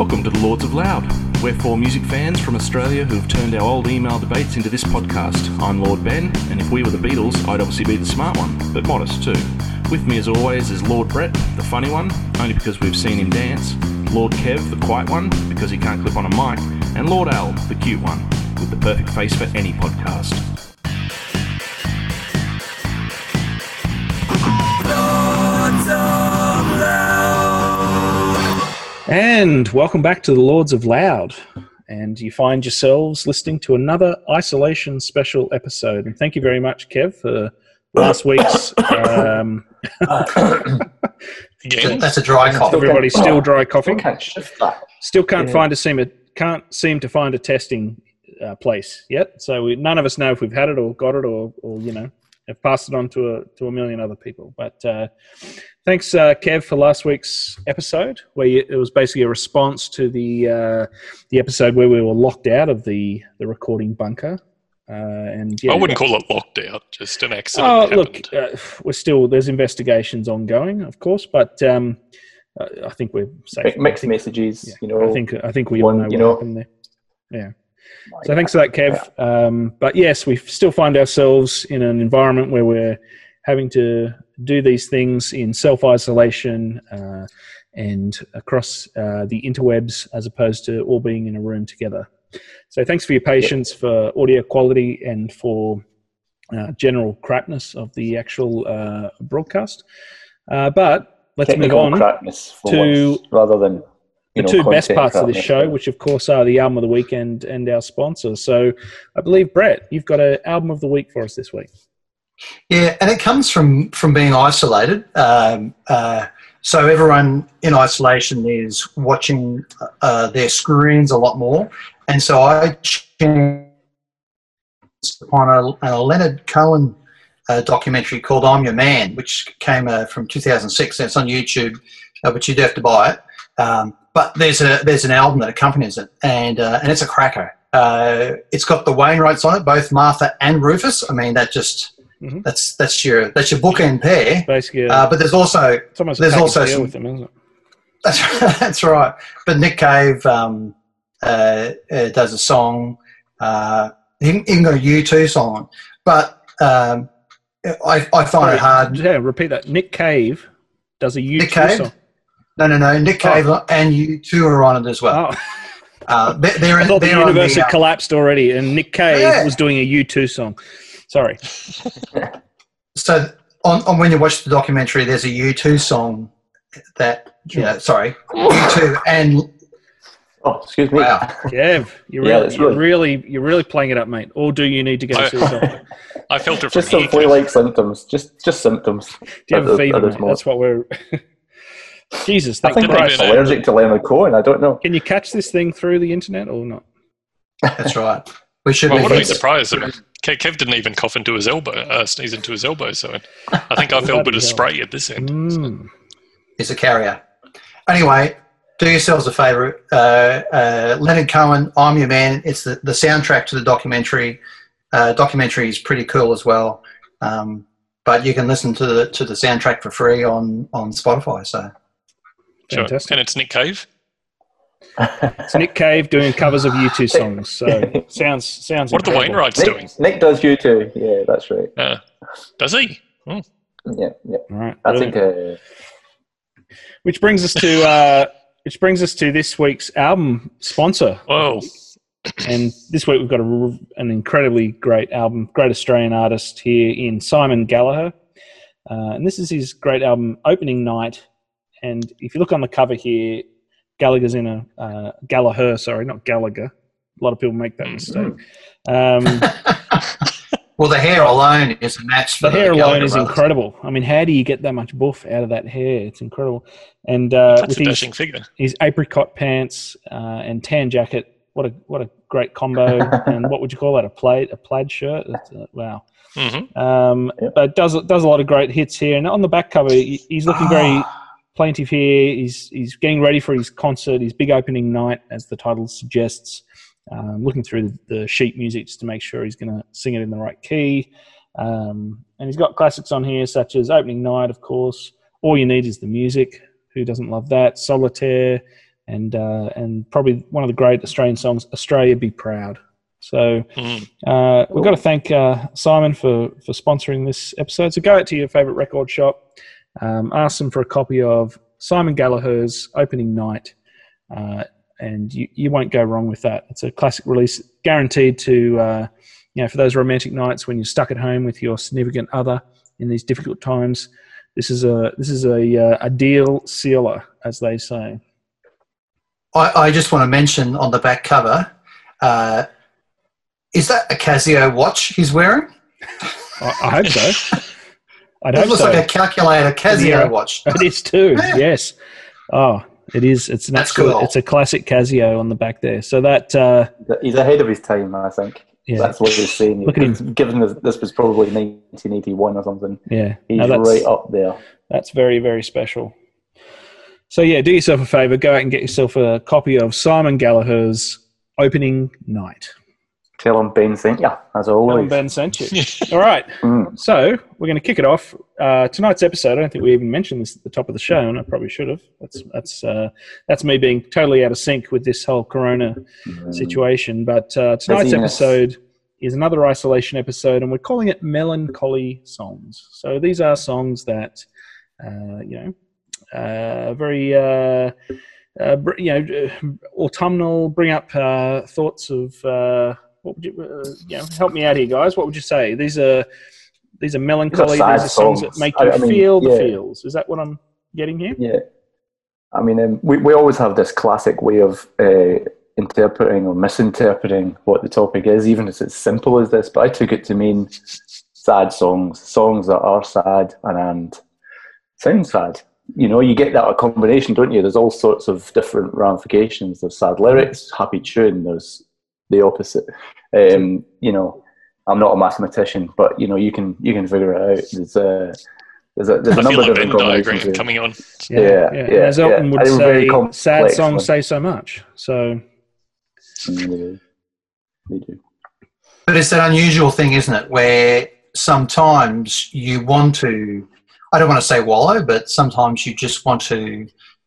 Welcome to the Lords of Loud. We're four music fans from Australia who've turned our old email debates into this podcast. I'm Lord Ben, and if we were the Beatles, I'd obviously be the smart one, but modest too. With me, as always, is Lord Brett, the funny one, only because we've seen him dance, Lord Kev, the quiet one, because he can't clip on a mic, and Lord Al, the cute one, with the perfect face for any podcast. And welcome back to the Lords of Loud. And you find yourselves listening to another isolation special episode. And thank you very much, Kev, for last week's. Um, Again, That's a dry cough. everybody's still dry coughing. can't shift that. Still can't find a seem can't seem to find a testing uh, place yet. So we, none of us know if we've had it or got it or, or you know have passed it on to a to a million other people. But uh, thanks, uh, Kev, for last week's episode, where you, it was basically a response to the uh, the episode where we were locked out of the the recording bunker. Uh, and yeah, I wouldn't call it locked out, just an accident Oh, happened. look, uh, we're still there's investigations ongoing, of course, but um, I think we're safe. Mi- Mixed messages, yeah, you know. I think I think we all know what you know- happened there. Yeah. So thanks for that, Kev. Um, but yes, we still find ourselves in an environment where we're having to do these things in self isolation uh, and across uh, the interwebs, as opposed to all being in a room together. So thanks for your patience for audio quality and for uh, general crapness of the actual uh, broadcast. Uh, but let's move on crapness for to once, rather than the you know, two best parts of this show, which of course are the album of the week and, and our sponsor. So I believe Brett, you've got an album of the week for us this week. Yeah, and it comes from from being isolated. Um, uh, so everyone in isolation is watching uh, their screens a lot more, and so I chanced upon a, a Leonard Cohen uh, documentary called "I'm Your Man," which came uh, from 2006. And it's on YouTube, uh, but you do have to buy it. Um, but there's a there's an album that accompanies it, and uh, and it's a cracker. Uh, it's got the Wainwrights on it, both Martha and Rufus. I mean, that just Mhm. that's that's your that's your bookend pair. Basically, uh, Uh, but there's also it's there's also deal some- with them, isn't it? that's that's right. But Nick Cave um, uh, uh, does a song. Uh, he, he got a U2 song, but um, I, I find Sorry, it hard. Yeah, repeat that. Nick Cave does a U2 Nick Cave? song. No, no, no. Nick Cave and U2 are on it as well. Oh, Uh, they're, they're, I thought the they're on universe the, had uh, collapsed already, and Nick Cave Yeah. was doing a U2 song. Sorry. so on, on when you watch the documentary, there's a U2 song that you know, sorry, U2 and Oh, excuse me. wow. Kev, you're, Yeah, really, you're really- really you're really playing it up, mate. Or do you need to go I- see a doctor? I felt it from just some here. flu-like symptoms. Just just symptoms. Do you have a fever? at this mate? moment. That's what we're. Jesus, I think Didn't I'm allergic to Leonard Cohen. I don't know. Can you catch this thing through the internet or not? That's right. We should Well, I be wouldn't be surprised. I mean, Kev Kev didn't even cough into his elbow, uh, sneeze into his elbow. So I think I felt a bit of spray at this end. Mm. is a carrier. Anyway, do yourselves a favour. Uh, uh, Leonard Cohen, I'm Your Man. It's the, the soundtrack to the documentary. Uh, documentary is pretty cool as well. Um, but you can listen to the to the soundtrack for free on on Spotify. So Sure. Fantastic. And it's Nick Cave. It's Nick Cave doing covers of U2 songs. So sounds sounds. What are the incredible. Wainwrights doing? Nick, Nick does U2. Yeah, that's right. Uh, does he? Oh, Yeah, yeah. All right. I brilliant. think uh, Which brings us to uh, which brings us to this week's album sponsor. whoa. And this week we've got a, an incredibly great album, great Australian artist here in Simon Gallagher. Uh, and this is his great album, Opening Night. And if you look on the cover here, Gallagher's in a uh, Gallagher, sorry, not Gallagher. A lot of people make that mistake. Um, well, the hair alone is a match for the hair alone is brothers. incredible. I mean, how do you get that much buff out of that hair? It's incredible. And uh, That's with a his, figure. his apricot pants uh, and tan jacket, what a what a great combo! and what would you call that? A plaid a plaid shirt? That's, uh, wow. hmm Um, Yep. But does does a lot of great hits here. And on the back cover, he's looking very Plaintive here. He's he's getting ready for his concert, his big opening night, as the title suggests. Um, looking through the sheet music just to make sure he's going to sing it in the right key. Um, and he's got classics on here such as Opening Night, of course. All you need is the music. Who doesn't love that? Solitaire and uh, and probably one of the great Australian songs, "Australia Be Proud." So Mm. uh, we've got to thank uh, Simon for for sponsoring this episode. So go out to your favourite record shop, um, ask them for a copy of Simon Gallagher's Opening Night, uh, and you, you won't go wrong with that. It's a classic release, guaranteed to uh, you know for those romantic nights when you're stuck at home with your significant other in these difficult times. This is a this is a uh, a deal sealer, as they say. I, I just want to mention on the back cover, uh, is that a Casio watch he's wearing? I, I hope so. I'd It looks so. like a calculator Casio Yeah. watch. It is too. Yeah. Yes. Oh, it is. It's an That's absolute. cool. It's a classic Casio on the back there. So that. Uh, He's ahead of his time, I think. yeah. That's what he's saying. Look at him. Given this, this was probably 1981 or something, Yeah. he's that's, right up there. That's very very special. So yeah, do yourself a favor. Go out and get yourself a copy of Simon Gallagher's Opening Night. Tell him Ben sent you, as always. Ben sent you. All right. Mm. So we're going to kick it off. Uh, tonight's episode. I don't think we even mentioned this at the top of the show, and I probably should have. That's that's uh, that's me being totally out of sync with this whole Corona situation. But uh, tonight's episode is another isolation episode, and we're calling it melancholy songs. So these are songs that uh, you know, uh, very uh, uh, you know, autumnal. Bring up uh, thoughts of. What would you, uh, you know, help me out here, guys. What would you say? These are these are melancholy. These are songs, songs. that make you I mean, feel the feels. Is that what I'm getting here? Yeah. I mean, um, we, we always have this classic way of uh, interpreting or misinterpreting what the topic is, even if it's as simple as this. But I took it to mean sad songs, songs that are sad and, and sound sad. You know, you get that a combination, don't you? There's all sorts of different ramifications. There's sad lyrics, happy tune. There's the opposite. Um, you know, I'm not a mathematician, but you know, you can you can figure it out. There's a there's a there's a I number feel of like different combinations. diagram coming on. Yeah, And yeah, as Elton yeah. would They were say, complex sad songs ones. say so much. So Mm, They do. They do. But it's that unusual thing, isn't it, where sometimes you want to, I don't want to say wallow, but sometimes you just want to,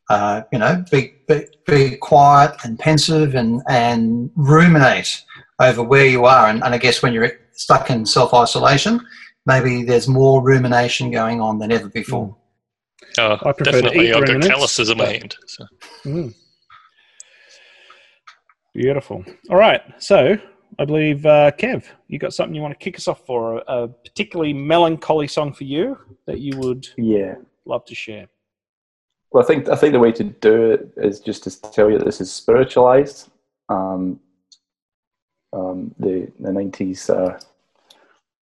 uh, you know, be, be, be quiet and pensive and, and ruminate over where you are. And, and I guess when you're stuck in self isolation, maybe there's more rumination going on than ever before. Uh, I prefer to definitely, eat I've got ruminants, calluses in my hand. So. mm. beautiful. All right. So I believe uh, Kev, you got something you want to kick us off for a, a particularly melancholy song for you that you would Yeah. love to share. Well, I think I think the way to do it is just to tell you that this is spiritualized. Um, um, the the nineties uh,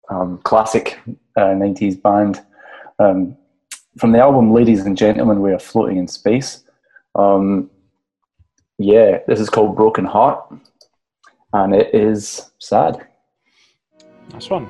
um, classic uh, nineties band um, from the album "Ladies and Gentlemen, We Are Floating in Space." Um, yeah, this is called "Broken Heart," and it is sad. Nice one.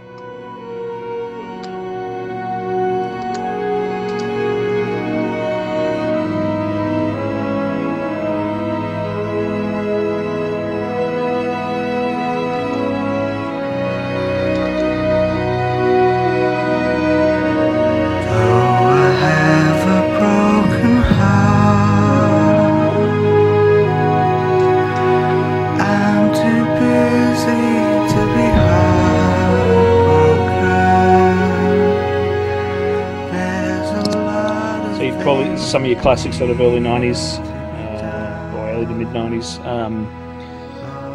Classic sort of early '90s uh, or early to mid '90s, um,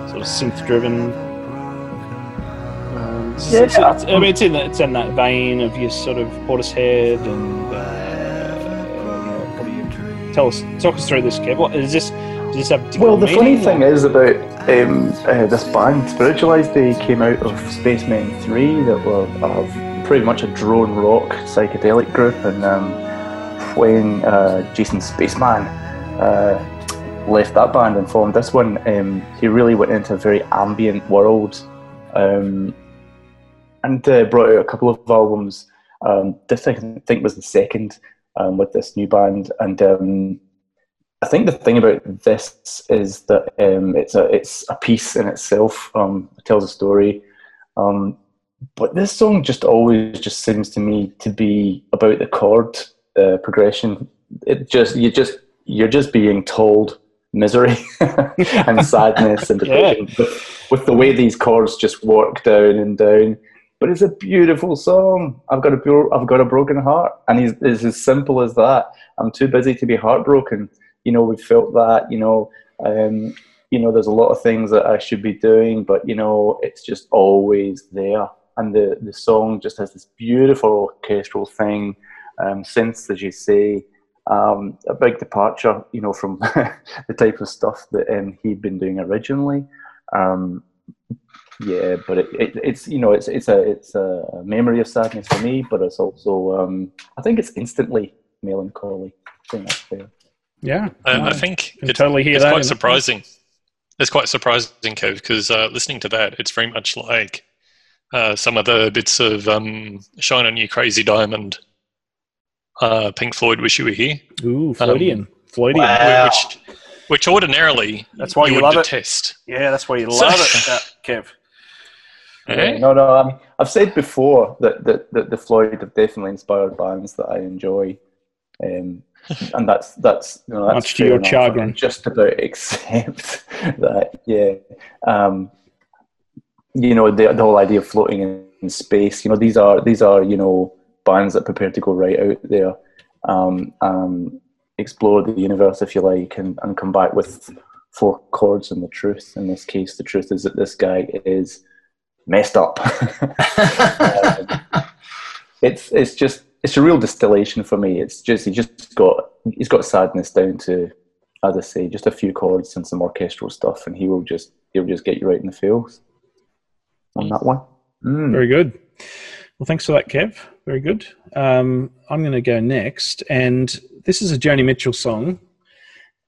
sort of synth-driven. Um, Yeah, it's, it's- I mean, it's in that, it's in that vein of your sort of Portishead and. Uh, you- tell us, talk us through this, Kev. What is this? Does this have a Well, the funny meaning, thing is about um, uh, this band, Spiritualized, they came out of Spacemen 3, that were uh, pretty much a drone rock psychedelic group. And um, when uh, Jason Spaceman uh, left that band and formed this one, um, he really went into a very ambient world um, and uh, brought out a couple of albums. Um, this, I think, was the second um, with this new band. And um, I think the thing about this is that um, it's a it's a piece in itself. It tells a story, but this song just always just seems to me to be about the chord uh, progression. It just you just you're just being told misery and sadness and Yeah. depression with, with the way these chords just work down and down. But it's a beautiful song. I've got a I've got a broken heart, and it's as simple as that. I'm too busy to be heartbroken. You know, we felt that. You know, um, you know, there's a lot of things that I should be doing, but you know, it's just always there. And the the song just has this beautiful orchestral thing, um, synths, as you say, um, a big departure, you know, from the type of stuff that um, he'd been doing originally. Um, yeah, but it, it, it's you know it's it's a it's a memory of sadness for me, but it's also um, I think it's instantly melancholy. I think that's fair. Yeah, I, no, I think can it's, totally hear it's that quite in- surprising. It's quite surprising, Kev, because uh, listening to that, it's very much like uh, some of the bits of um, "Shine on You, Crazy Diamond," uh, Pink Floyd, "Wish You Were Here," Ooh, Floydian, Floydian. Wow. which, which ordinarily That's why you would love it. detest. Yeah, that's why you So- love it, Kev. Eh? No, no. Um, I've said before that, that, that the Floyd have definitely inspired bands that I enjoy, um, and that's that's you know that's Much to your chagrin. Just about accept that. Yeah. Um, you know the, the whole idea of floating in, in space. You know these are these are you know bands that prepare to go right out there, um, um, explore the universe if you like, and, and come back with four chords and the truth. In this case, the truth is that this guy is messed up. Um, it's it's just it's a real distillation for me. It's just he just got he's got sadness down to as I say, just a few chords and some orchestral stuff, and he will just he'll just get you right in the feels on that one. Mm. Very good. Well, thanks for that, Kev. Very good. Um, I'm going to go next, and this is a Joni Mitchell song.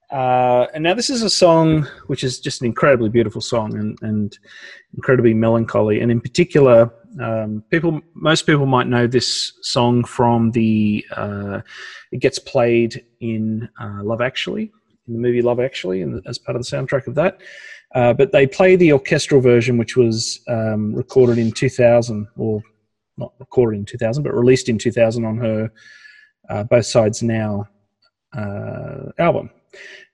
Uh, and now this is a song which is just an incredibly beautiful song and, and incredibly melancholy. And in particular, um, people, most people might know this song from the. Uh, it gets played in uh, Love Actually, in the movie Love Actually, and as part of the soundtrack of that. Uh, but they play the orchestral version, which was um, recorded in 2000, or not recorded in 2000, but released in 2000 on her uh, Both Sides Now uh, album.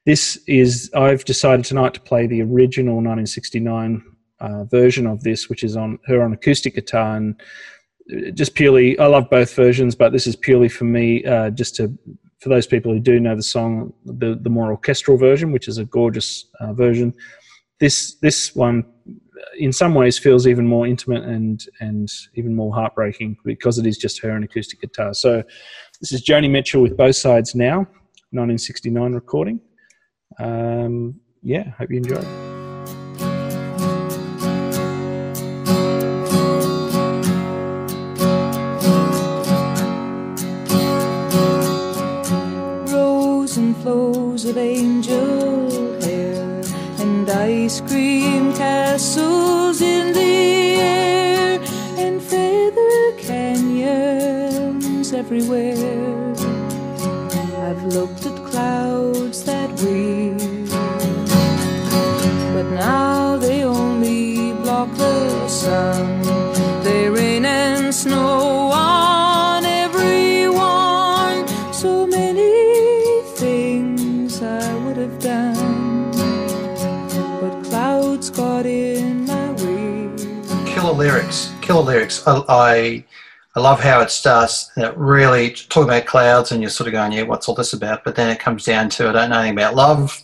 This is, I've decided tonight to play the original 1969 uh, version of this, which is on her on acoustic guitar. And uh, just purely, I love both versions, but this is purely for me, uh, just to, for those people who do know the song, the, the more orchestral version, which is a gorgeous uh, version this this one in some ways feels even more intimate and and even more heartbreaking because it is just her and acoustic guitar. So this is Joni Mitchell with both sides now, 1969 recording. Um, yeah, hope you enjoy. Rows I, I I love how it starts. You know, really talking about clouds, and you're sort of going, "Yeah, what's all this about?" But then it comes down to, "I don't know anything about love.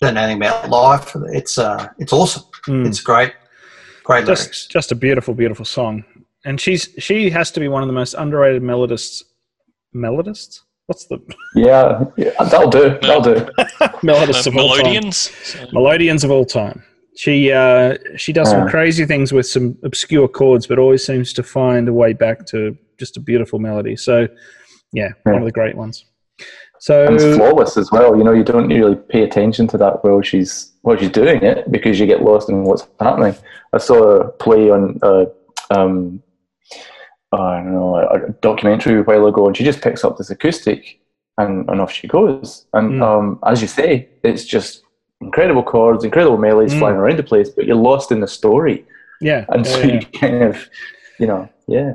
Don't know anything about life." It's uh, it's awesome. Mm. It's great. Great lyrics. just just a beautiful, beautiful song. And she's she has to be one of the most underrated melodists. Melodists? What's the Yeah, yeah, that'll do. That'll do. melodists Uh, of all time? Melodians. Melodians of all time. She uh, she does some crazy things with some obscure chords, but always seems to find a way back to just a beautiful melody. So, yeah, one of the great ones. And it's So, flawless as well. You know, you don't really pay attention to that while she's while she's doing it because you get lost in what's happening. I saw a play on uh, um, I don't know a, a documentary a while ago, and she just picks up this acoustic and, and off she goes. And Mm. um, as you say, it's just incredible chords, incredible melodies Mm. flying around the place, but you're lost in the story, yeah, and yeah, so yeah. you kind of, you know, yeah.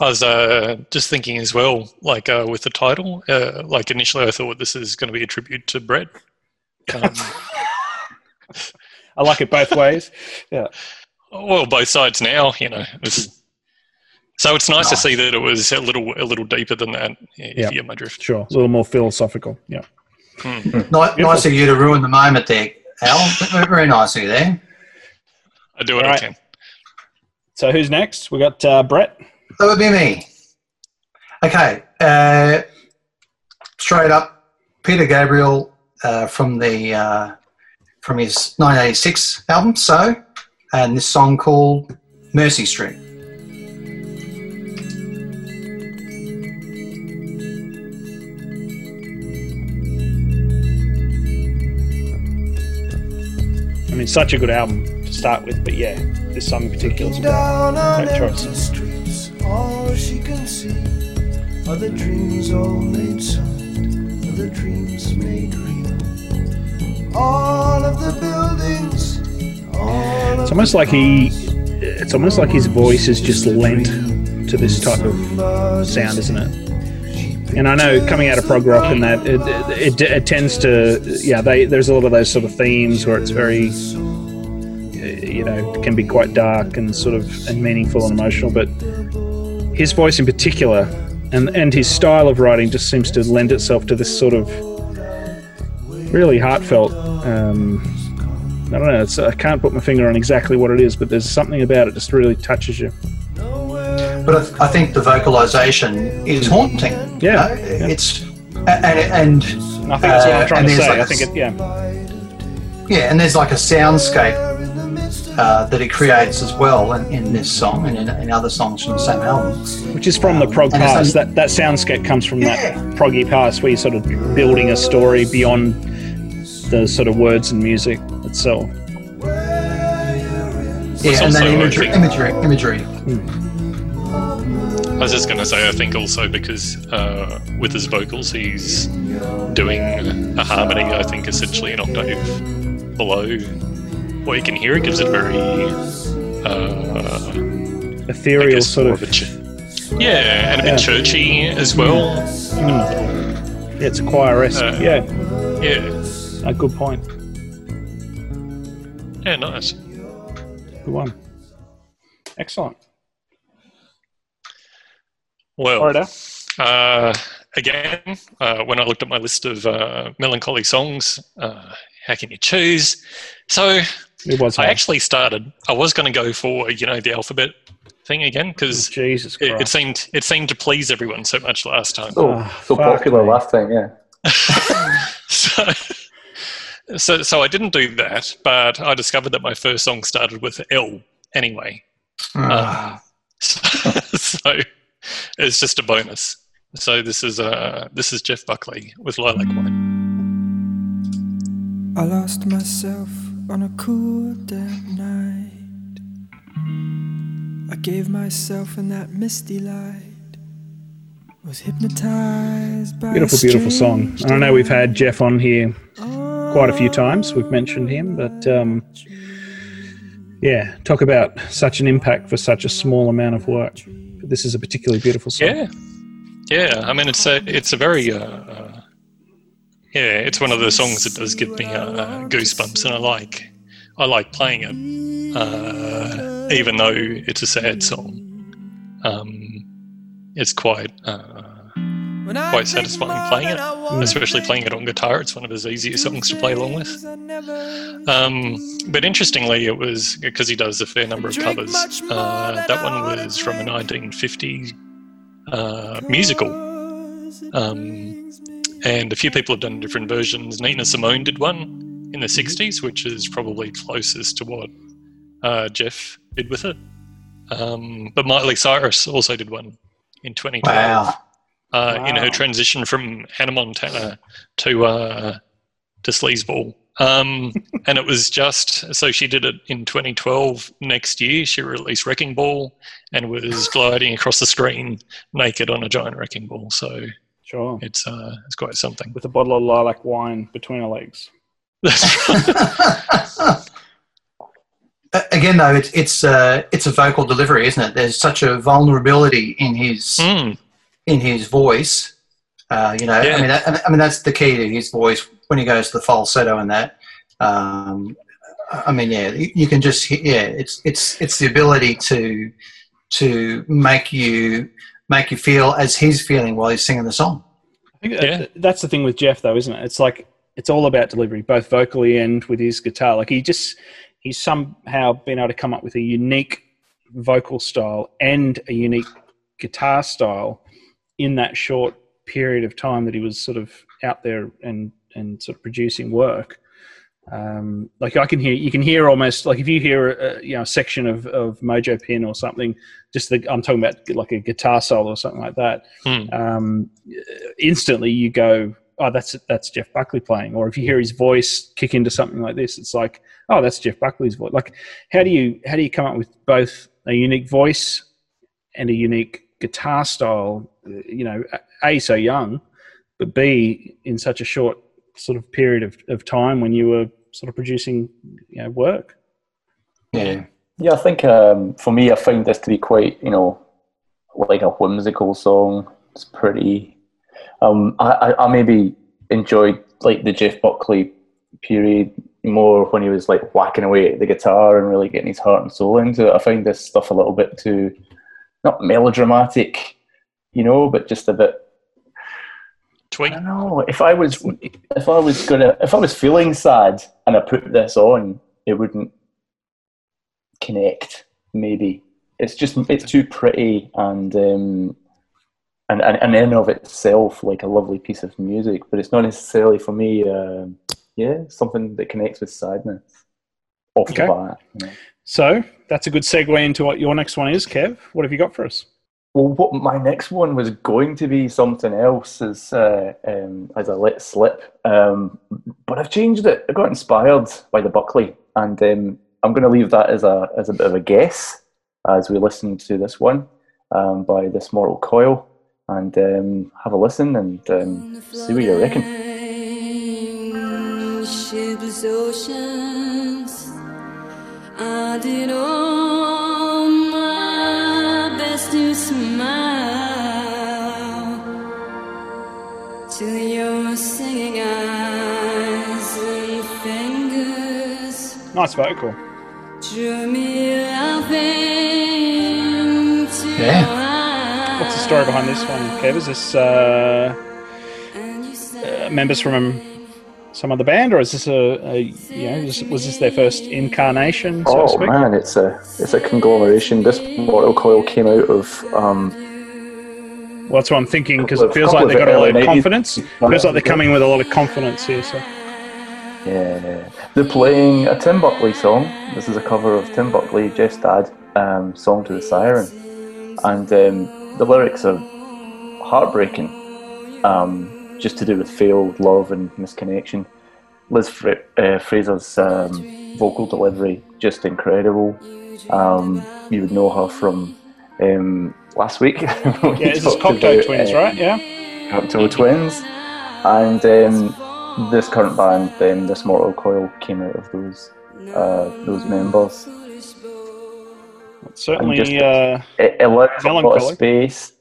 I was uh, just thinking as well, like uh, with the title, uh, like initially I thought this is going to be a tribute to Brett. Um, I like it both ways. Yeah. well, both sides now, you know. It's, so it's nice, to see that it was a little a little deeper than that. If Yeah. you get my drift. Sure. A little more philosophical. Yeah. Ni- nice of you to ruin the moment there, Al. Very nice of you there. I do what All I right. can. So who's next? We got uh, Brett. That would be me. Okay. Uh, straight up, Peter Gabriel uh, from the uh, from his 1986 album, So, and this song called Mercy Street. Mean, such a good album to start with, but yeah, this song in particular is great. Down on Great choice. streets, all she can see are the dreams all made solid, are the dreams made real. All of the buildings, all It's almost like he. It's almost like his voice is just lent to this type of sound, isn't it? And I know coming out of prog rock and that it, it, it, it tends to yeah they there's a lot of those sort of themes where it's very you know can be quite dark and sort of and meaningful and emotional but his voice in particular and and his style of writing just seems to lend itself to this sort of really heartfelt um, I don't know I can't put my finger on exactly what it is but there's something about it just really touches you But I, I think the vocalization is haunting. you Yeah, know? yeah. It's and, and I think that's what Uh, I'm trying and to say like I think it yeah yeah, and there's like a soundscape uh, that he creates as well in, in this song and in, in other songs from the same album. which is from the prog And past. That that soundscape comes from Yeah. that proggy past, where you're sort of building a story beyond the sort of words and music itself. Yeah, and then imagery, imagery, imagery. I was just going to say, I think also because uh, with his vocals, he's doing a harmony, I think, essentially an octave below what you can hear. It gives it a very. Uh, Ethereal guess sort of. a ch- yeah, and a bit Yeah. churchy as well. Yeah, it's a choir esque. Uh, yeah, Yeah, a good point. yeah, nice. Good one. Excellent. Well, All right, Uh, again, uh, when I looked at my list of uh, melancholy songs, uh, how can you choose? So it was. I hard. actually started. I was going to go for you know the alphabet thing again because Jesus it, Christ. it seemed it seemed to please everyone so much last time. So, Ah, so fuck popular me. last time, yeah. so, so so I didn't do that, but I discovered that my first song started with L anyway. Um, so it's just a bonus. So this is uh this is Jeff Buckley with Lilac Wine. I lost myself on a cool damp night. I gave myself in that misty light. Was hypnotized by a Beautiful, beautiful song. And I know we've had Jeff on here quite a few times. We've mentioned him, but um, yeah, talk about such an impact for such a small amount of work. But this is a particularly beautiful song. Yeah, yeah. I mean, it's a it's a very uh, uh, yeah. It's one of the songs that does give me uh, uh, goosebumps, and I like I like playing it, uh, even though it's a sad song. Um, it's quite uh, quite satisfying playing it, especially playing it on guitar. It's one of his easiest songs to play along with. Um, but interestingly, it was because he does a fair number of covers. Uh, that one was from a 1950 uh, musical, um, and a few people have done different versions. Nina Simone did one in the 60s, which is probably closest to what uh, Jeff did with it. Um, but Miley Cyrus also did one in 2012 Wow. Uh, in her transition from Hannah Montana to uh, to Sleazeball. Um, and it was just so she did it in 2012. Next year, she released Wrecking Ball and was gliding across the screen naked on a giant wrecking ball. So Sure. it's uh, it's quite something. With a bottle of lilac wine between her legs. That's right. again though, it's it's uh, it's a vocal delivery, isn't it? There's such a vulnerability in his Mm, in his voice. Uh, you know, Yeah. I mean, that, I mean that's the key to his voice when he goes to the falsetto and that. Um, I mean, yeah, you you can just yeah, it's it's it's the ability to to make you make you feel as he's feeling while he's singing the song. I think Yeah. that's the thing with Jeff, though, isn't it? It's like it's all about delivery, both vocally and with his guitar. Like he just he's somehow been able to come up with a unique vocal style and a unique guitar style in that short period of time that he was sort of out there and and sort of producing work. Um, like I can hear, you can hear almost like if you hear a, you know a section of, of Mojo Pin or something. Just the, I'm talking about like a guitar solo or something like that. Hmm. Um, instantly, you go, "Oh, that's that's Jeff Buckley playing." Or if you hear his voice kick into something like this, it's like, "Oh, that's Jeff Buckley's voice." Like, how do you how do you come up with both a unique voice and a unique guitar style? You know, a so young, but b in such a short sort of period of, of time when you were sort of producing you know, work. Yeah. Yeah, I think um, for me, I find this to be quite, you know, like a whimsical song. It's pretty. Um, I, I, I maybe enjoyed like the Jeff Buckley period more when he was like whacking away at the guitar and really getting his heart and soul into it. I find this stuff a little bit too, not melodramatic, you know, but just a bit I don't know. If I was, if I was gonna, if I was feeling sad and I put this on, it wouldn't connect. Maybe it's just it's too pretty and um, and and and in of itself like a lovely piece of music, but it's not necessarily for me. Um, yeah, something that connects with sadness off Okay. the bat. You know? So that's a good segue into what your next one is, Kev. What have you got for us? Well, what my next one was going to be something else as uh, um, as I let slip, um, but I've changed it. I got inspired by the Buckley, and um, I'm going to leave that as a as a bit of a guess as we listen to this one um, by this Mortal Coil, and um, have a listen and um, see what you reckon. Shipless oceans, I did all Nice vocal. Drew me laughing to Yeah. What's the story behind this one, Kev? Is this uh, And you said, uh, members from some other band, or is this a, a you know was, was this their first incarnation, so Oh man, it's a it's a conglomeration. This Mortal Coil came out of um, Well, that's what I'm thinking because it feels like couple they got of a lot of early 90s confidence. Feels like they're coming with a lot of confidence here. So Yeah, they're playing a Tim Buckley song. This is a cover of Tim Buckley, Jeff's dad, um, "Song to the Siren," and um, the lyrics are heartbreaking, um, just to do with failed love and misconnection. Liz Fra- uh, Fraser's um, vocal delivery just incredible. Um, you would know her from um, last week. yeah, talked about, Twins, uh, right? Yeah. Cocteau Twins, and um, this current band, then this Mortal Coil, came out of those uh, those members. Certainly, just- uh, It, it allows a lot of space.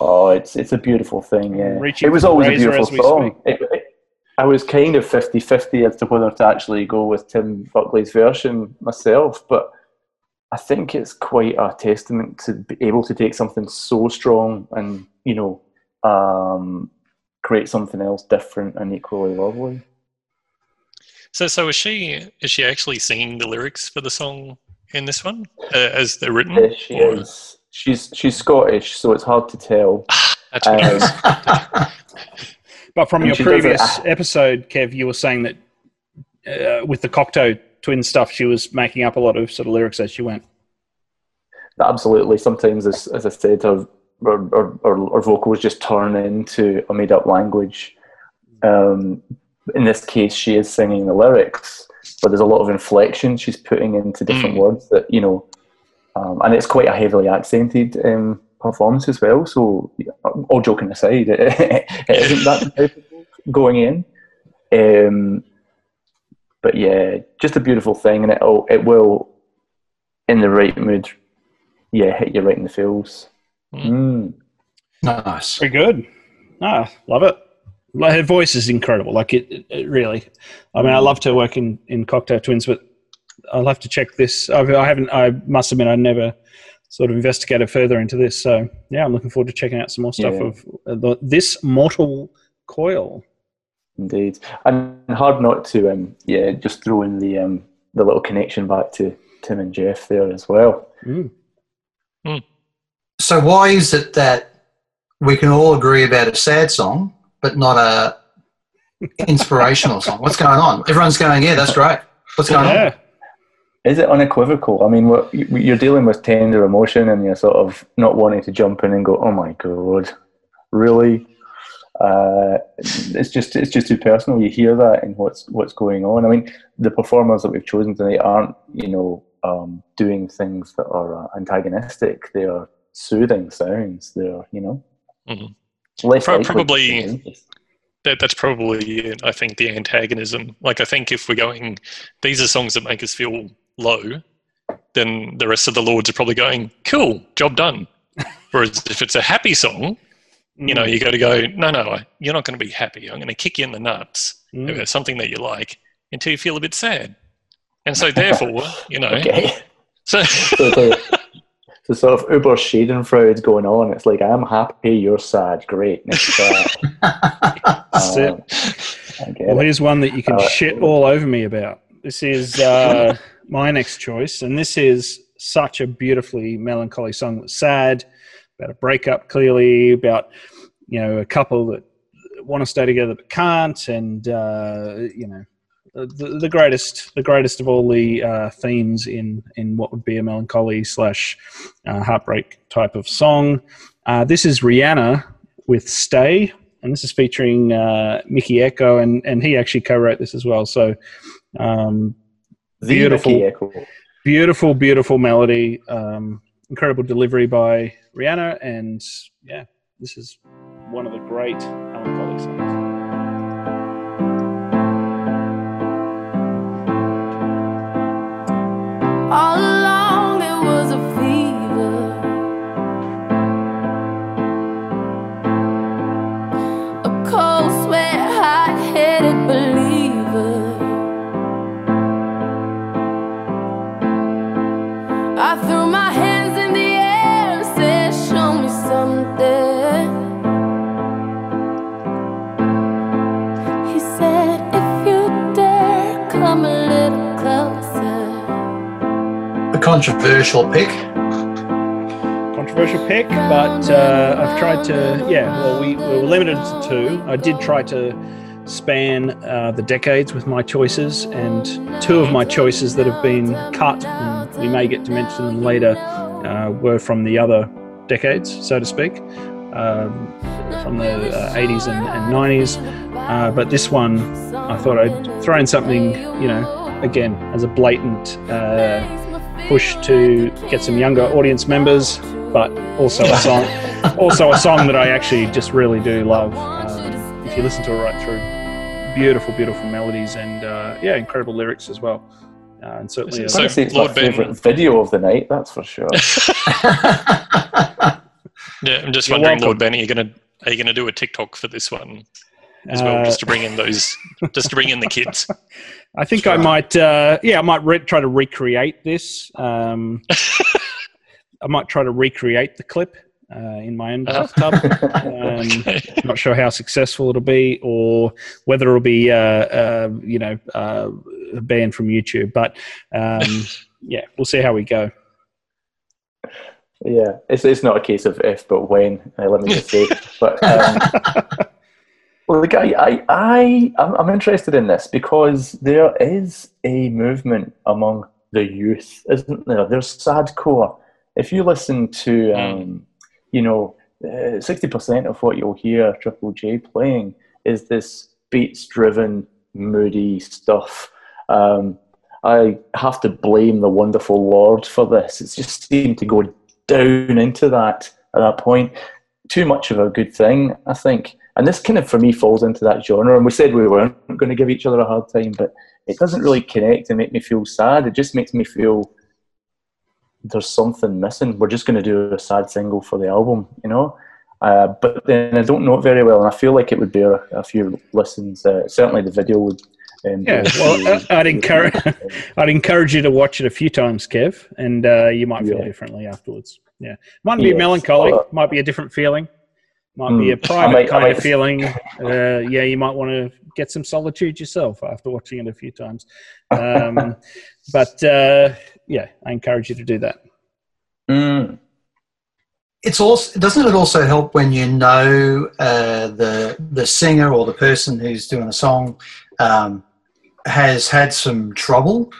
Oh, it's it's a beautiful thing. Yeah, Reaching it was always a beautiful song. It, it- I was kind of 50-50 as to whether to actually go with Tim Buckley's version myself, but I think it's quite a testament to be able to take something so strong and you know um, create something else different and equally lovely. So, so is she is she actually singing the lyrics for the song in this one uh, as they're written? Yeah, she Or- is. She's she's Scottish, so it's hard to tell. That's what I. Um, but from your she does it- previous episode, Kev, you were saying that uh, with the Cocteau Twin stuff, she was making up a lot of sort of lyrics as she went. absolutely. Sometimes, as, as I said, our, our, our, our vocals just turn into a made up language. Um, in this case, she is singing the lyrics, but there's a lot of inflection she's putting into different Mm. words that, you know, um, and it's quite a heavily accented um, performance as well. So, all joking aside, it, it isn't that going in. Um, but yeah, just a beautiful thing, and it'll, it will in the right mood, yeah, hit you right in the feels. Mm. Nice. Very good. Ah, love it. Like, her voice is incredible. Like it, it- it really. I mean, I love to work in in Cocteau Twins, but I'll have to check this. I've, I haven't. I must admit, I never sort of investigated further into this. So yeah, I'm looking forward to checking out some more stuff Yeah. of uh, the, this mortal coil. Indeed, and hard not to, um, yeah, just throw in the um, the little connection back to Tim and Jeff there as well. Mm. So why is it that we can all agree about a sad song, but not a inspirational song? What's going on? Everyone's going, yeah, that's great. What's going on? Is it unequivocal? I mean, you- you're dealing with tender emotion, and you're sort of not wanting to jump in and go, "Oh my god, really?" Uh, it's just it's just too personal. You hear that in what's what's going on. I mean, the performers that we've chosen tonight aren't, you know, um, doing things that are uh, antagonistic. They are soothing sounds. They're, you know, Mhm. Pro- probably- that that's probably I think the antagonism. Like I think if we're going, these are songs that make us feel low, then the rest of the lords are probably going, cool, job done. Whereas if it's a happy song, you know, Mm. you got to go, no, no, you're not going to be happy. I'm going to kick you in the nuts Mm. about something that you like until you feel a bit sad. And so therefore, you know, Okay. so so the, the sort of uber Schadenfreude going on. It's like I'm happy, you're sad. Great. That's. Um, I get Well, it. here's one that you can Uh, shit all over me about. This is uh, my next choice, and this is such a beautifully melancholy song. That's sad about a breakup, clearly about you know a couple that want to stay together but can't, and uh, you know the, the greatest, the greatest of all the uh, themes in in what would be a melancholy slash uh, heartbreak type of song. Uh, this is Rihanna with "Stay." and this is featuring uh, Mikky Ekko, and, and he actually co-wrote this as well. So um, beautiful. Beautiful, beautiful melody, um, incredible delivery by Rihanna, and yeah, this is one of the great melancholy songs. All controversial pick. Controversial pick, but uh, I've tried to. Yeah, well, we, we were limited to two. I did try to span uh, the decades with my choices, and two of my choices that have been cut, and we may get to mention them later, uh, were from the other decades, so to speak, um, from the uh, 80s and, and 90s. Uh, but this one, I thought I'd throw in something, you know, again, as a blatant uh, push to get some younger audience members, but also a song, also a song that I actually just really do love. Um, if you listen to it right through, beautiful, beautiful melodies and uh, yeah, incredible lyrics as well. Uh, and certainly, So- I'm uh, gonna say it's Lord my Ben- favourite video of the night. That's for sure. yeah, I'm just You're wondering, welcome. Lord Ben, are you gonna are you gonna do a TikTok for this one as well, uh, just to bring in those, just to bring in the kids? I think I might, uh, yeah, I might re- try to recreate this. Um, I might try to recreate the clip uh, in my own Oh. bathtub. Um, Okay. not sure how successful it'll be or whether it'll be uh, uh, you know uh, banned from youtube but um, yeah we'll see how we go yeah, it's it's not a case of if but when. Uh, let me just say, but. Um, Well, look, I, I, I, I'm, I'm interested in this because there is a movement among the youth, isn't there? There's sadcore. If you listen to, um, you know, uh, sixty percent of what you'll hear Triple J playing is this beats-driven, moody stuff. Um, I have to blame the wonderful Lorde for this. It's just seemed to go down into that at that point. Too much of a good thing, I think. And this kind of, for me, falls into that genre. And we said we weren't going to give each other a hard time, but it doesn't really connect and make me feel sad. It just makes me feel there's something missing. We're just going to do a sad single for the album, you know. Uh, but then I don't know it very well, and I feel like it would bear a, a few listens. Uh, certainly, the video would. Um, Yeah, well, I'd encourage I'd encourage you to watch it a few times, Kev, and uh, you might feel Yeah. differently afterwards. Yeah, might be melancholy, Well, might be a different feeling, might be Hmm. a private I might- I kind of feeling. Uh, yeah, you might want to get some solitude yourself after watching it a few times. Um, but uh, yeah, I encourage you to do that. Mm. it's also doesn't it also help when you know uh, the the singer or the person who's doing a song um, has had some trouble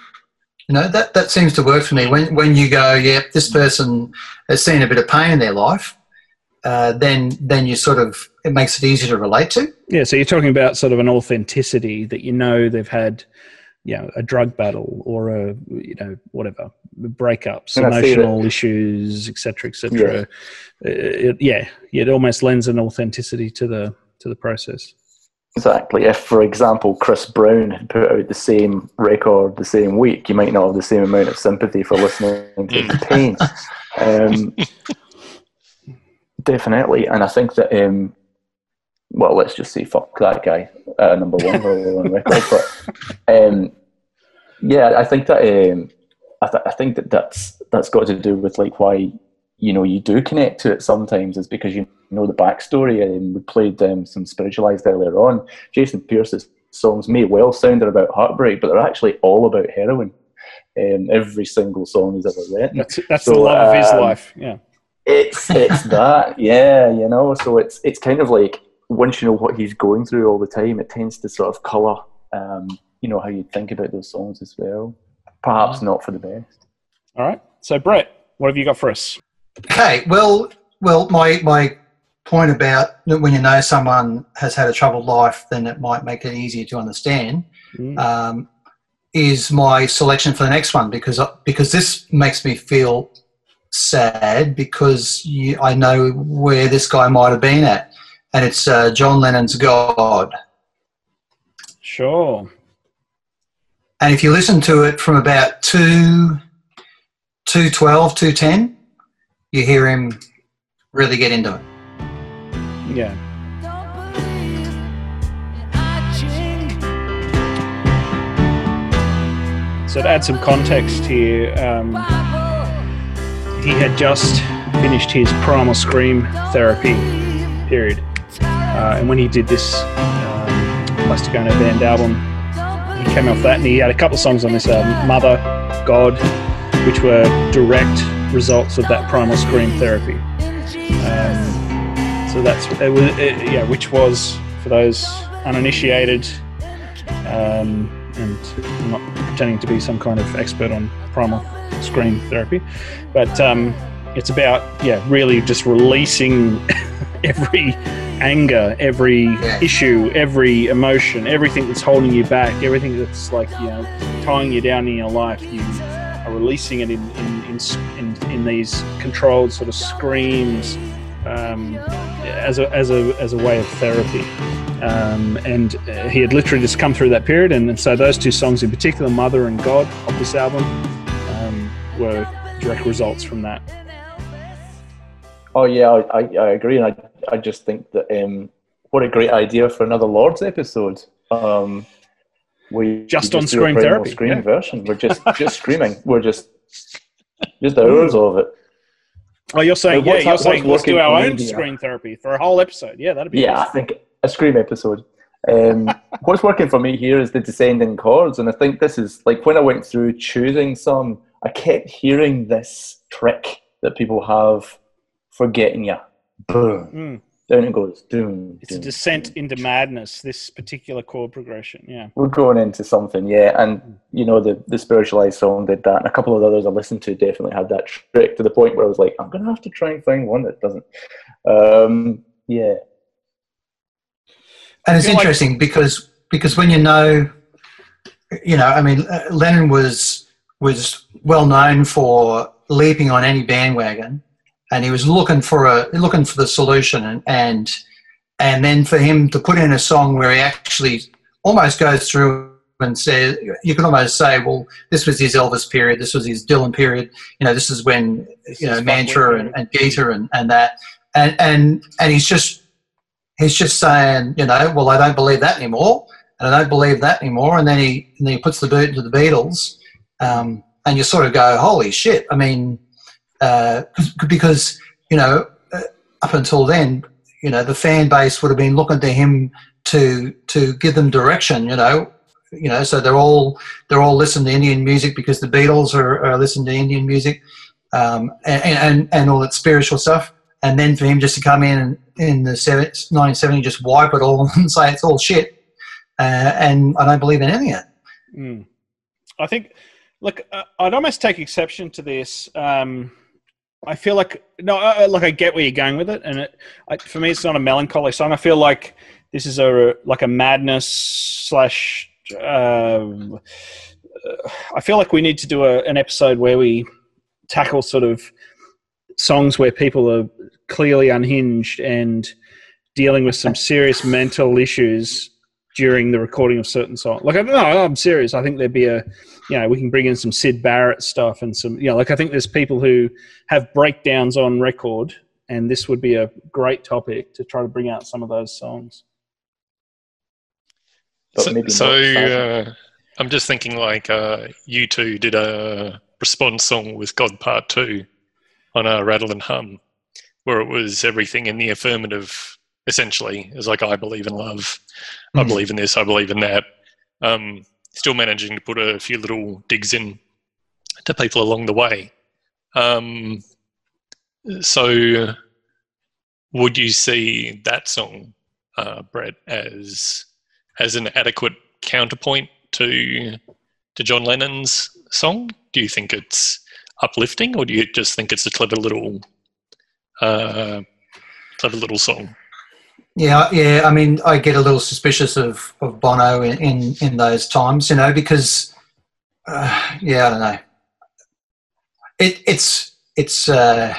you know that that seems to work for me when when you go yep this person has seen a bit of pain in their life uh, then then you sort of it makes it easier to relate to Yeah, so you're talking about sort of an authenticity that you know they've had, you know, a drug battle or a you know whatever breakups, And I see that- emotional issues, etc., etc. Yeah. Uh, it, yeah, it almost lends an authenticity to the to the process. Exactly. If, for example, Chris Brown had put out the same record the same week, you might not have the same amount of sympathy for listening to the pain. Um, definitely. And I think that, um, well, let's just say fuck that guy, uh, number one than record. But um, yeah, I think that um, I, th- I think that that's that's got to do with like why you know you do connect to it sometimes is because you know the backstory and we played um, some spiritualized earlier on jason pierce's songs may well sound about heartbreak but they're actually all about heroin um, every single song he's ever written That's that's So, the love of his um, life. Yeah, it's it's that yeah you know so it's it's kind of like once you know what he's going through all the time it tends to sort of color um, you know how you think about those songs as well perhaps not for the best all right. So Brett, what have you got for us? Okay, well, well, my my point about when you know someone has had a troubled life, then it might make it easier to understand. Mm. Um, is my selection for the next one because because this makes me feel sad because you, I know where this guy might have been at, and it's uh, John Lennon's God. Sure. And if you listen to it from about two, two twelve, two ten, you hear him really get into it. Yeah. Don't believe in I ching So to add some context here, um. He had just finished his primal scream therapy period, uh, and when he did this um, Plastic Ono Band album, he came off that, and he had a couple of songs on this album, "Mother," "God," which were direct results of that primal scream therapy. Um, so that's it was, it, yeah, which was for those uninitiated, um, and I'm not pretending to be some kind of expert on primal scream therapy, but um, it's about yeah, really just releasing every anger, every Yeah. issue, every emotion, everything that's holding you back, everything that's like you know tying you down in your life. You are releasing it in in in, in, in these controlled sort of screams um, as a as a as a way of therapy. Um, and uh, he had literally just come through that period, and, so those two songs in particular, "Mother" and "God" of this album, um, were direct results from that. Oh yeah, I, I, I agree, and I, I just think that um, what a great idea for another Lords episode. Um, we Just on a scream therapy, scream yeah. version. We're just just screaming. We're just just hours of it. Oh, you're saying Uh, yeah, you're saying let's do our own screen therapy for a whole episode. Yeah, that'd be Yeah, I think a scream episode. Um, what's working for me here is the descending chords, and I think this is like when I went through choosing some, I kept hearing this trick that people have for getting you. Boom. Mm. Down it goes. Doom. It's a descent doom. into madness. This particular chord progression. Yeah. We're going into something, yeah. And you know, the the spiritualized song did that, and a couple of others I listened to definitely had that trick to the point where I was like, I'm gonna have to try and find one that doesn't. Um, yeah. And it's feel like- interesting because because when you know, you know, I mean, uh, Lennon was was well known for leaping on any bandwagon, and he was looking for a looking for the solution, and and and then for him to put in a song where he actually almost goes through and say you can almost say, well, this was his Elvis period, this was his Dylan period. You know, this is when This you know Mantra and, and Gita and, and that, and and and he's just he's just saying, you know, well, I don't believe that anymore, and I don't believe that anymore, and then he and then he puts the boot into the Beatles, um, and you sort of go, holy shit! I mean, uh, 'cause- because you know, uh, up until then, you know, the fan base would have been looking to him to to give them direction, you know. You know, so they're all they're all listening to Indian music because the Beatles are, are listening to Indian music, um, and, and and all that spiritual stuff. And then for him just to come in in the 1970, just wipe it all and say it's all shit, uh, and I don't believe in any of it. Mm. I think, look, uh, I'd almost take exception to this. Um, I feel like no, uh, like I get where you're going with it, and it, I, for me, it's not a melancholy song. I feel like this is a like a madness slash. Um, uh, I feel like we need to do a, an episode where we tackle sort of songs where people are clearly unhinged and dealing with some serious mental issues during the recording of certain songs. Like, I know, I'm serious. I think there'd be a, you know, we can bring in some Syd Barrett stuff and some, you know, like I think there's people who have breakdowns on record, and this would be a great topic to try to bring out some of those songs. But so, maybe so uh, I'm just thinking like uh, U2 did a response song with God Part Two on a Rattle and Hum, where it was everything in the affirmative. Essentially, it was like I believe in love, I Mhm. believe in this, I believe in that. Um, still managing to put a few little digs in to people along the way. Um, so, would you see that song, uh, Brett, as as an adequate counterpoint to to John Lennon's song? Do you think it's uplifting, or do you just think it's a clever little uh, clever little song? Yeah, yeah. I mean, I get a little suspicious of, of Bono in, in, in those times, you know, because uh, yeah, I don't know. It it's it's uh,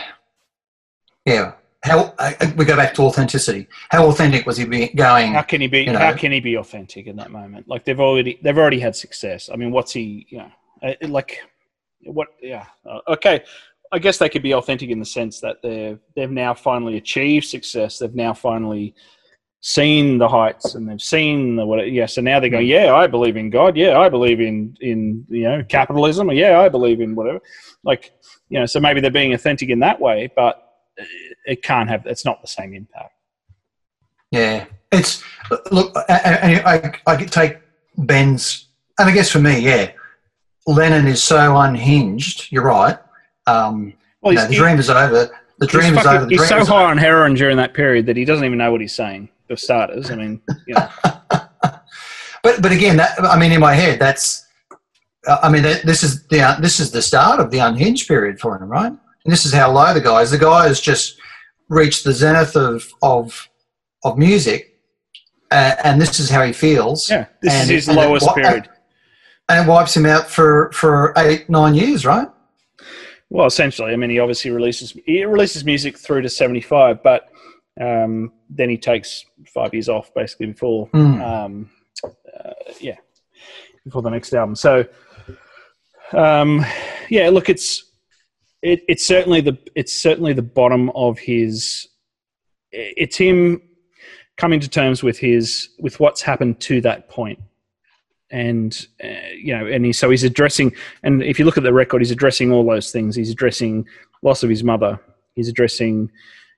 yeah. How uh, we go back to authenticity. How authentic was he be going? How can he be? You know. How can he be authentic in that moment? Like they've already they've already had success. I mean, what's he? You know, uh, like what? Yeah. Uh, okay. I guess they could be authentic in the sense that they've they've now finally achieved success. They've now finally seen the heights and they've seen the what. Yeah. So now they're going. Hmm. Yeah, I believe in God. Yeah, I believe in in you know capitalism. Or yeah, I believe in whatever. Like you know, so maybe they're being authentic in that way, but it can't have. It's not the same impact. Yeah, it's look. I, I, I, take Ben's, and I guess for me, yeah, Lennon is so unhinged. You're right. Um, Well, you know, the dream is over. The He's, dream is over. The he's so high over. on heroin during that period that he doesn't even know what he's saying. For starters, I mean, you know, But but again, that, I mean, in my head, that's. uh, I mean, that, this is the this is the start of the unhinged period for him, right? And this is how low the guy is. The guy has just reached the zenith of of of music, uh, and this is how he feels. yeah, this And- is his it lowest wa- period. and it wipes him out for for eight nine years, right? Well, essentially, I mean, he obviously releases he releases music through to seventy five, but um, then he takes five years off basically before, Hmm. um, uh, yeah, before the next album. So, um, yeah, look, it's it, it's certainly the it's certainly the bottom of his. It's him coming to terms with his with what's happened to that point and uh, you know and he so he's addressing and if you look at the record he's addressing all those things. He's addressing loss of his mother. He's addressing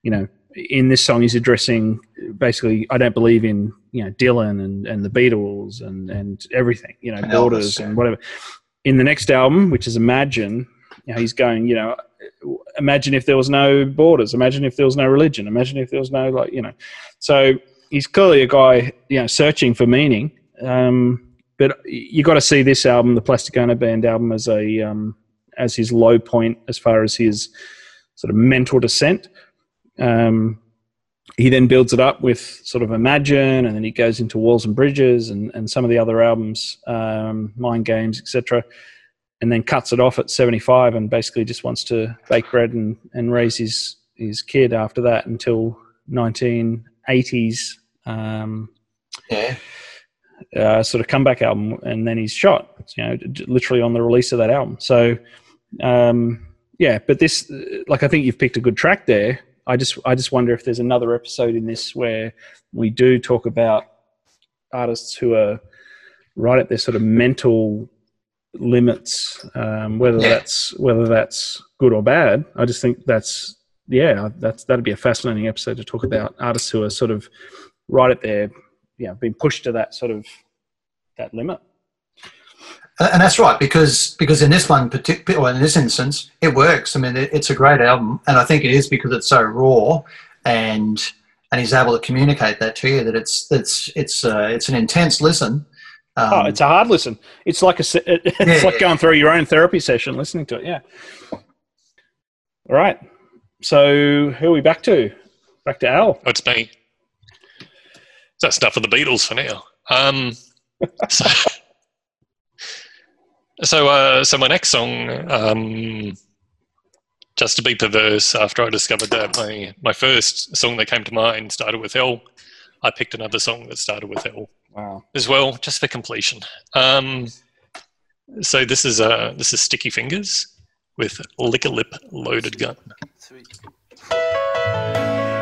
you know in this song he's addressing basically i don't believe in you know dylan and, and the beatles and and everything you know And borders Elvis, and whatever. In the next album which is imagine you know, he's going you know imagine if there was no borders. Imagine if there was no religion. Imagine if there was no like you know. So he's clearly a guy you know searching for meaning. Um but you got to see this album, the Plastic Ono Band album, as a um, as his low point as far as his sort of mental descent. Um, he then builds it up with sort of Imagine, and then he goes into Walls and Bridges and, and some of the other albums, um, Mind Games, etc. And then cuts it off at 75 and basically just wants to bake bread and, and raise his, his kid after that until 1980s. Um, Yeah. Uh, sort of comeback album, and then he's shot. You know, literally on the release of that album. So, um, yeah. But this, like, I think you've picked a good track there. I just, I just wonder if there's another episode in this where we do talk about artists who are right at their sort of mental limits, um, whether Yeah. that's whether that's good or bad. I just think that's yeah, that's that'd be a fascinating episode to talk about artists who are sort of right at their yeah, being pushed to that sort of that limit. And that's right because because in this one particular, or in this instance, it works. I mean, it, it's a great album, and I think it is because it's so raw, and and he's able to communicate that to you that it's it's it's uh, it's an intense listen. Um, oh, it's a hard listen. It's like a it, it's Yeah, like yeah. going through your own therapy session listening to it. Yeah. All right. So who are we back to? Back to Al. Oh, it's me. That's stuff for the Beatles for now. Um, so, so, uh, so my next song, um, just to be perverse, after I discovered that my my first song that came to mind started with L, I picked another song that started with L Wow. as well, just for completion. Um, so this is uh, this is Sticky Fingers with Liquor Lip Loaded Gun. I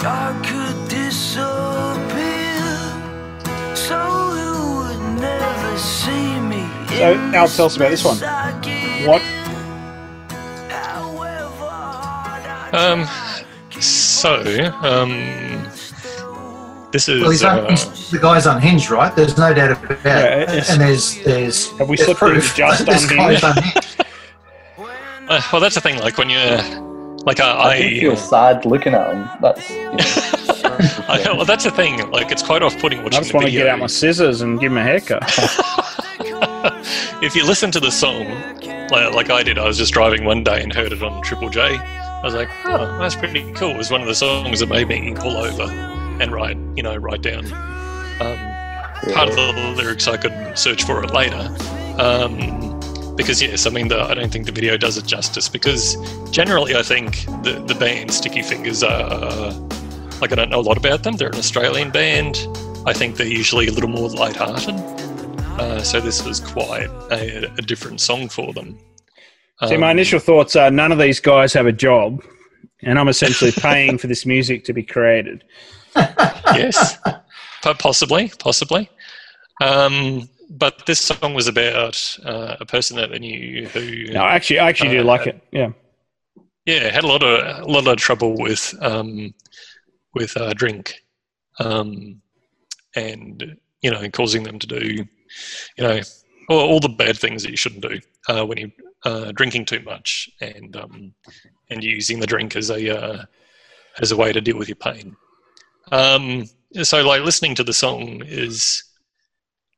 wish I could disappear so you would never see me. So, Al, tell us about this one. What? Um, so um, this is well, he's uh, the guy's unhinged, right? There's no doubt about it. Yeah, and there's there's Have we there's slipped into proof just that this guy's unhinged? unhinged. uh, well, that's the thing. Like when you're like I, I do I, feel sad looking at them. That's you know, I well, that's the thing. Like it's quite off-putting I watching just the want to get out my scissors and give him a haircut. if you listen to the song, like, like I did, I was just driving one day and heard it on Triple J. I was like, oh, that's pretty cool. It was one of the songs that made me pull over and write, you know, write down um, part of the lyrics. I could search for it later. Um, because yes, I mean, I don't think the video does it justice. Because generally, I think the the band Sticky Fingers are like I don't know a lot about them. They're an Australian band. I think they're usually a little more light-hearted. Uh, so this was quite a, a different song for them. See, my Um, initial thoughts are none of these guys have a job, and I'm essentially paying for this music to be created. yes, Po- possibly, possibly. Um, but this song was about uh, a person that they knew who, No, actually, I actually do Uh, like it. Yeah. yeah, had a lot of a lot of trouble with um, with uh, drink, um, and you know, causing them to do, you know, all, all the bad things that you shouldn't do uh, when you're uh, drinking too much and um, and using the drink as a uh, as a way to deal with your pain. Um, so, like listening to the song is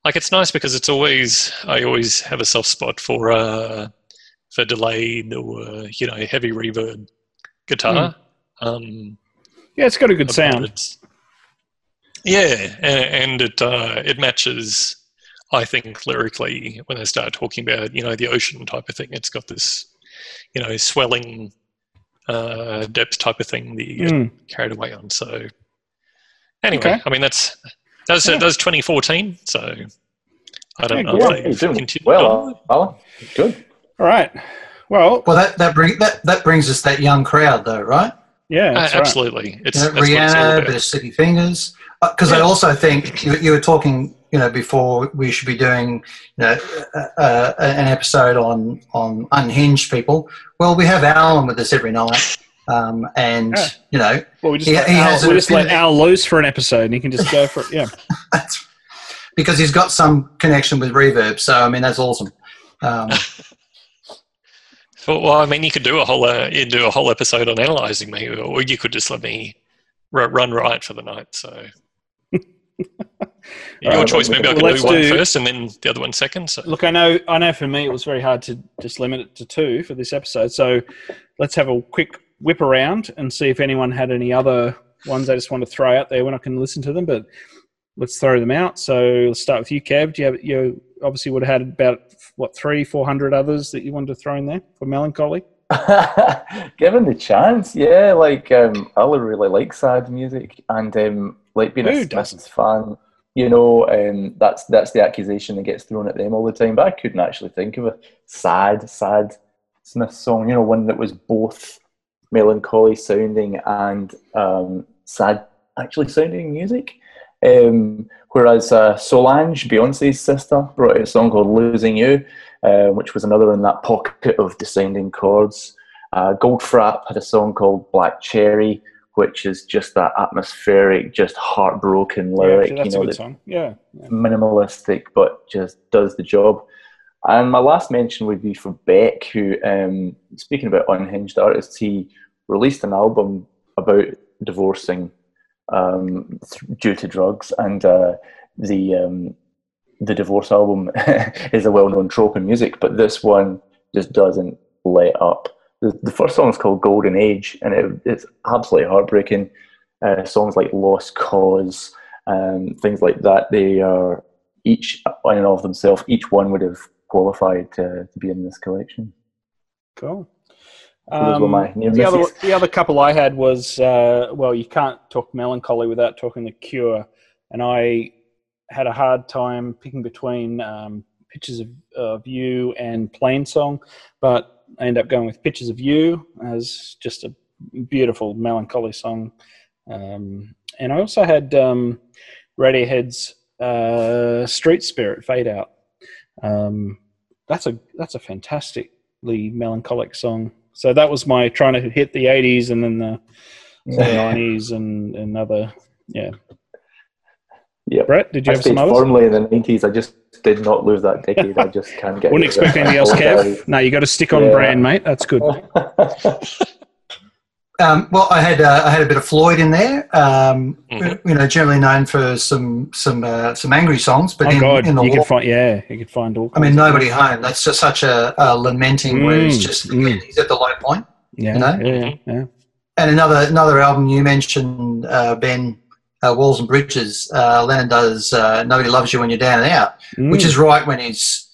like it's nice because it's always I always have a soft spot for uh, for delayed or you know heavy reverb guitar. Um, Yeah, it's got a good sound. Yeah, a- and it uh, it matches. I think lyrically when they start talking about you know the ocean type of thing, it's got this you know swelling uh, depth type of thing that you get Mm. carried away on. So anyway, Okay. I mean that's that's Yeah. that's 2014. So I don't Yeah, know good. if yeah, you're they've well. Alan. Good. All right. Well, Well, that that, bring, that that brings us that young crowd, though, right? yeah, Uh, that's right. absolutely, it's, You know, that's what it's Rihanna, about. bit of Sticky Fingers. Because I Yeah. also think you, you were talking, you know, before we should be doing, you know, uh, uh, an episode on on unhinged people. Well, we have Alan with us every night, um, and Yeah. you know, Well, we just, He- let, he Al, we just let. Al loose for an episode, and he can just go for it. Yeah. that's because he's got some connection with reverb. So I mean, that's awesome. Um, Well, well, I mean, you could do a whole uh, you do a whole episode on analyzing me, or you could just let me r- run riot for the night. So your Alright, choice. well, Maybe I well, can let's do one do- first and then the other one second. So Look, I know, I know. For me, it was very hard to just limit it to two for this episode. So let's have a quick whip around and see if anyone had any other ones they just want to throw out there. Not going to listen to them, but let's throw them out. So let's start with you, Kev. Do you have you obviously would have had about what three, four hundred others that you wanted to throw in there for melancholy. Given the chance, yeah, like um, I really like sad music, and um, like being Who a? Smiths fan, you know, um, that's that's the accusation that gets thrown at them all the time. But I couldn't actually think of a sad, sad Smith song. You know, one that was both melancholy sounding and um, sad actually sounding music. Um, whereas uh, Solange, Beyonce's sister, brought out a song called "Losing You," uh, which was another in that pocket of descending chords. Uh, Goldfrapp had a song called "Black Cherry," which is just that atmospheric, just heartbroken lyric. actually, that's you know, a good song. Yeah, yeah. minimalistic but just does the job. And my last mention would be for Beck, who, um, speaking about unhinged artists, he released an album about divorcing um, th- due to drugs, and uh, the um, the divorce album is a well-known trope in music, but this one just doesn't let up. The, the first song is called Golden Age, and it, it's absolutely heartbreaking. Uh, songs like Lost Cause, um, things like that, they are each on and of themselves, each one would have qualified to, to be in this collection. Cool. Um, the other the other couple I had was uh, well, you can't talk melancholy without talking the Cure, and I had a hard time picking between um, Pictures of, of You and Plain Song, but I ended up going with Pictures of You as just a beautiful melancholy song. Um, and I also had um, Radiohead's uh, Street Spirit Fade Out. Um, that's a that's a fantastically melancholic song. So that was my trying to hit the 80s and then the, the 90s and, and other. Yeah. Yep. Brett, did you I have some others? firmly in the 90s. I just did not lose that decade. I just can't get Wouldn't expect anything else, Kev. No, you got to stick on Yeah. brand, mate. That's good. Um, well, I had uh, I had a bit of Floyd in there. Um, Mhm. You know, generally known for some some uh, some angry songs, but oh in, God, in the you war, could find yeah, you could find all. I mean, nobody home. That's just such a, a lamenting where he's Mm, just mm. he's at the low point. Yeah, you know? yeah, yeah. And another another album you mentioned, uh, Ben, uh, Walls and Bridges. Uh, Lennon does uh, "Nobody Loves You When You're Down and Out," which Mm. is right when he's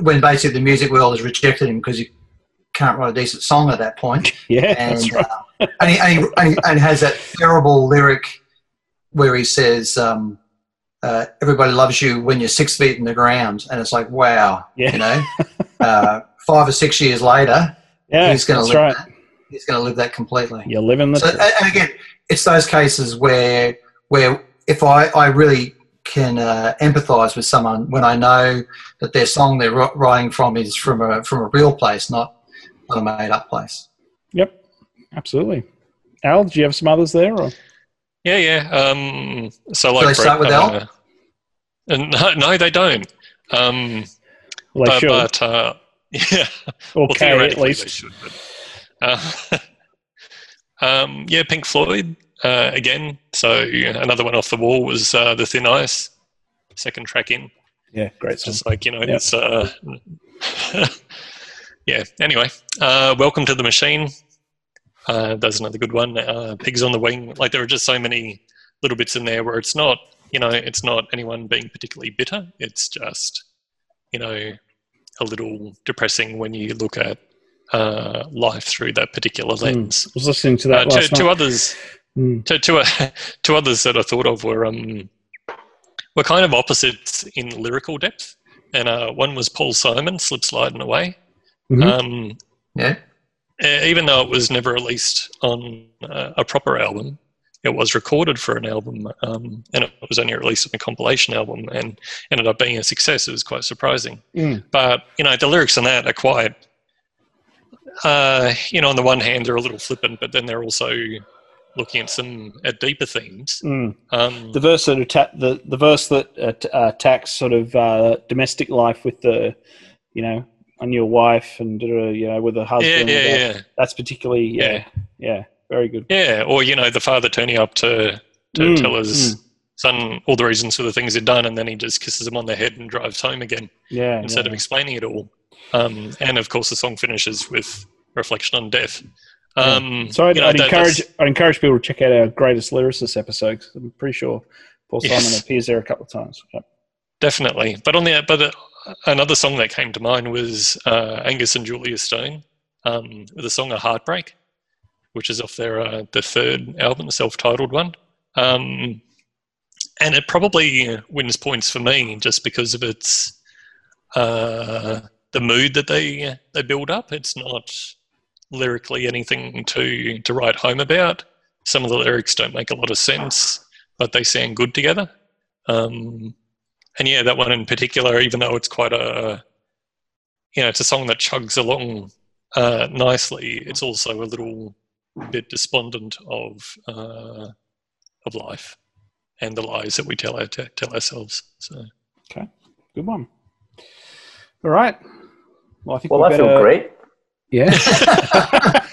when basically the music world has rejected him because he can't write a decent song at that point. yeah, and that's right. uh, and, he, and, he, and, he, and has that terrible lyric where he says, um, uh, "Everybody loves you when you're six feet in the ground," and it's like, wow, Yeah. you know, uh, five or six years later, Yeah, he's going to live right. that. He's going to live that completely. You're living the. So, and and again, it's those cases where where if I, I really can uh, empathise with someone when I know that their song they're writing from is from a from a real place, not not a made up place. Yep, absolutely. Al, do you have some others there? Or? Yeah, yeah. Um, so like they start Brett, with L? uh, and no, no, they don't. Um, Well, they but should. but uh, yeah, or well, at theoretically least. they should. But, uh, um, yeah, Pink Floyd uh, again. So another one off the wall was uh, the Thin Ice, second track in. Yeah, great It's song. just like you know, Yep. it's uh, yeah. Anyway, uh, welcome to the machine. Uh, that's another good one. Uh, Pigs on the wing. Like there are just so many little bits in there where it's not, you know, it's not anyone being particularly bitter. It's just, you know, a little depressing when you look at uh, life through that particular lens. I was listening to Uh, that last two night. others, Mm. two, two, two others that I thought of were um, were kind of opposites in lyrical depth, and uh, one was Paul Simon, "Slip Sliding Away." Mhm. Um, Yeah. even though it was never released on uh, a proper album, it was recorded for an album, um, and it was only released on a compilation album, and ended up being a success. It was quite surprising. Mm. But you know, the lyrics on that are quite, uh, you know, on the one hand they're a little flippant, but then they're also looking at some at deeper themes. Mm. Um, The verse that atta- the the verse that at- uh, attacks sort of uh, domestic life with the, you know, on your wife and uh, you know with a husband. yeah, and that. yeah, That's particularly yeah, yeah, very good. yeah. Or you know, the father turning up to to Mm, tell his son all the reasons for the things he'd done, and then he just kisses him on the head and drives home again. Yeah, instead yeah. of explaining it all. Um, and of course, the song finishes with reflection on death. Um, So I'd, you know, I'd encourage I'd encourage people to check out our greatest lyricist episode 'cause I'm pretty sure Paul Yes. Simon appears there a couple of times. Yep. definitely. But on the but the, another song that came to mind was uh, Angus and Julia Stone um, with the song "A Heartbreak," which is off their uh, the third album, the self-titled one. Um, and it probably wins points for me just because of its uh, the mood that they they build up. It's not lyrically anything to to write home about. Some of the lyrics don't make a lot of sense, but they sound good together. Um, and yeah, that one in particular, even though it's quite a you know, it's a song that chugs along uh, nicely. It's also a little bit despondent of uh, of life and the lies that we tell our, tell ourselves. So Okay, good one. All right. Well, I think Well, we I feel great. Yeah.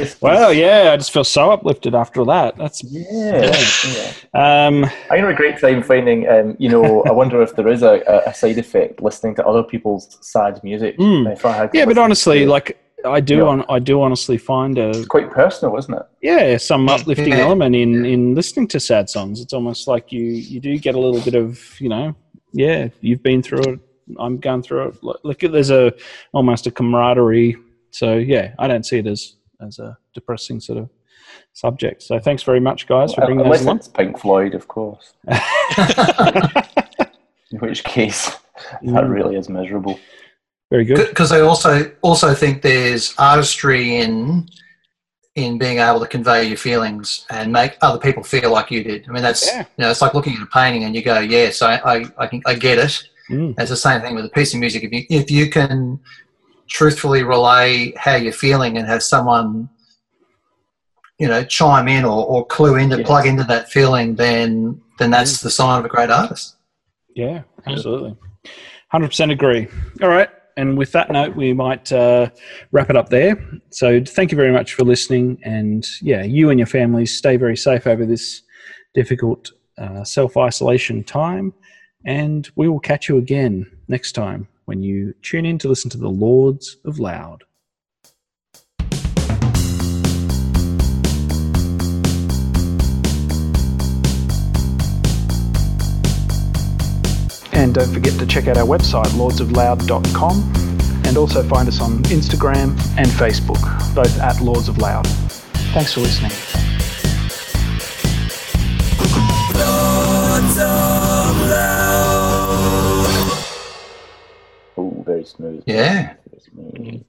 well, yeah. I just feel so uplifted after that. That's Yeah. yeah. um, I had a great time finding, um, you know, I wonder if there is a, a- side effect listening to other people's sad music. Mm. If I had yeah. But honestly, like I do, Yeah. on I do honestly find a it's quite personal, isn't it? yeah some uplifting element in in listening to sad songs. It's almost like you you do get a little bit of you know yeah you've been through it. I'm going through it. Look, look there's a almost a camaraderie. So yeah, I don't see it as as a depressing sort of subject. So thanks very much, guys, for bringing those Unless along. it's Pink Floyd, of course. In which case, that Mm. really is miserable. Very good. because I also also think there's artistry in in being able to convey your feelings and make other people feel like you did. I mean, that's Yeah. you know, it's like looking at a painting and you go, yes, I I I, can, I get it. Mm. It's the same thing with a piece of music. If you if you can truthfully relay how you're feeling and have someone you know chime in or, or clue into Yes. plug into that feeling, then then that's the sign of a great artist. Yeah, absolutely. 100% agree. All right. And with that note, we might uh, wrap it up there. So thank you very much for listening. And yeah, you and your families stay very safe over this difficult uh, self isolation time. And we will catch you again next time when you tune in to listen to the Lords of Loud. And don't forget to check out our website, lordsofloud.com, and also find us on Instagram and Facebook, both at Lords of Loud. Thanks for listening. Oh, very smooth. Yeah. Very smooth.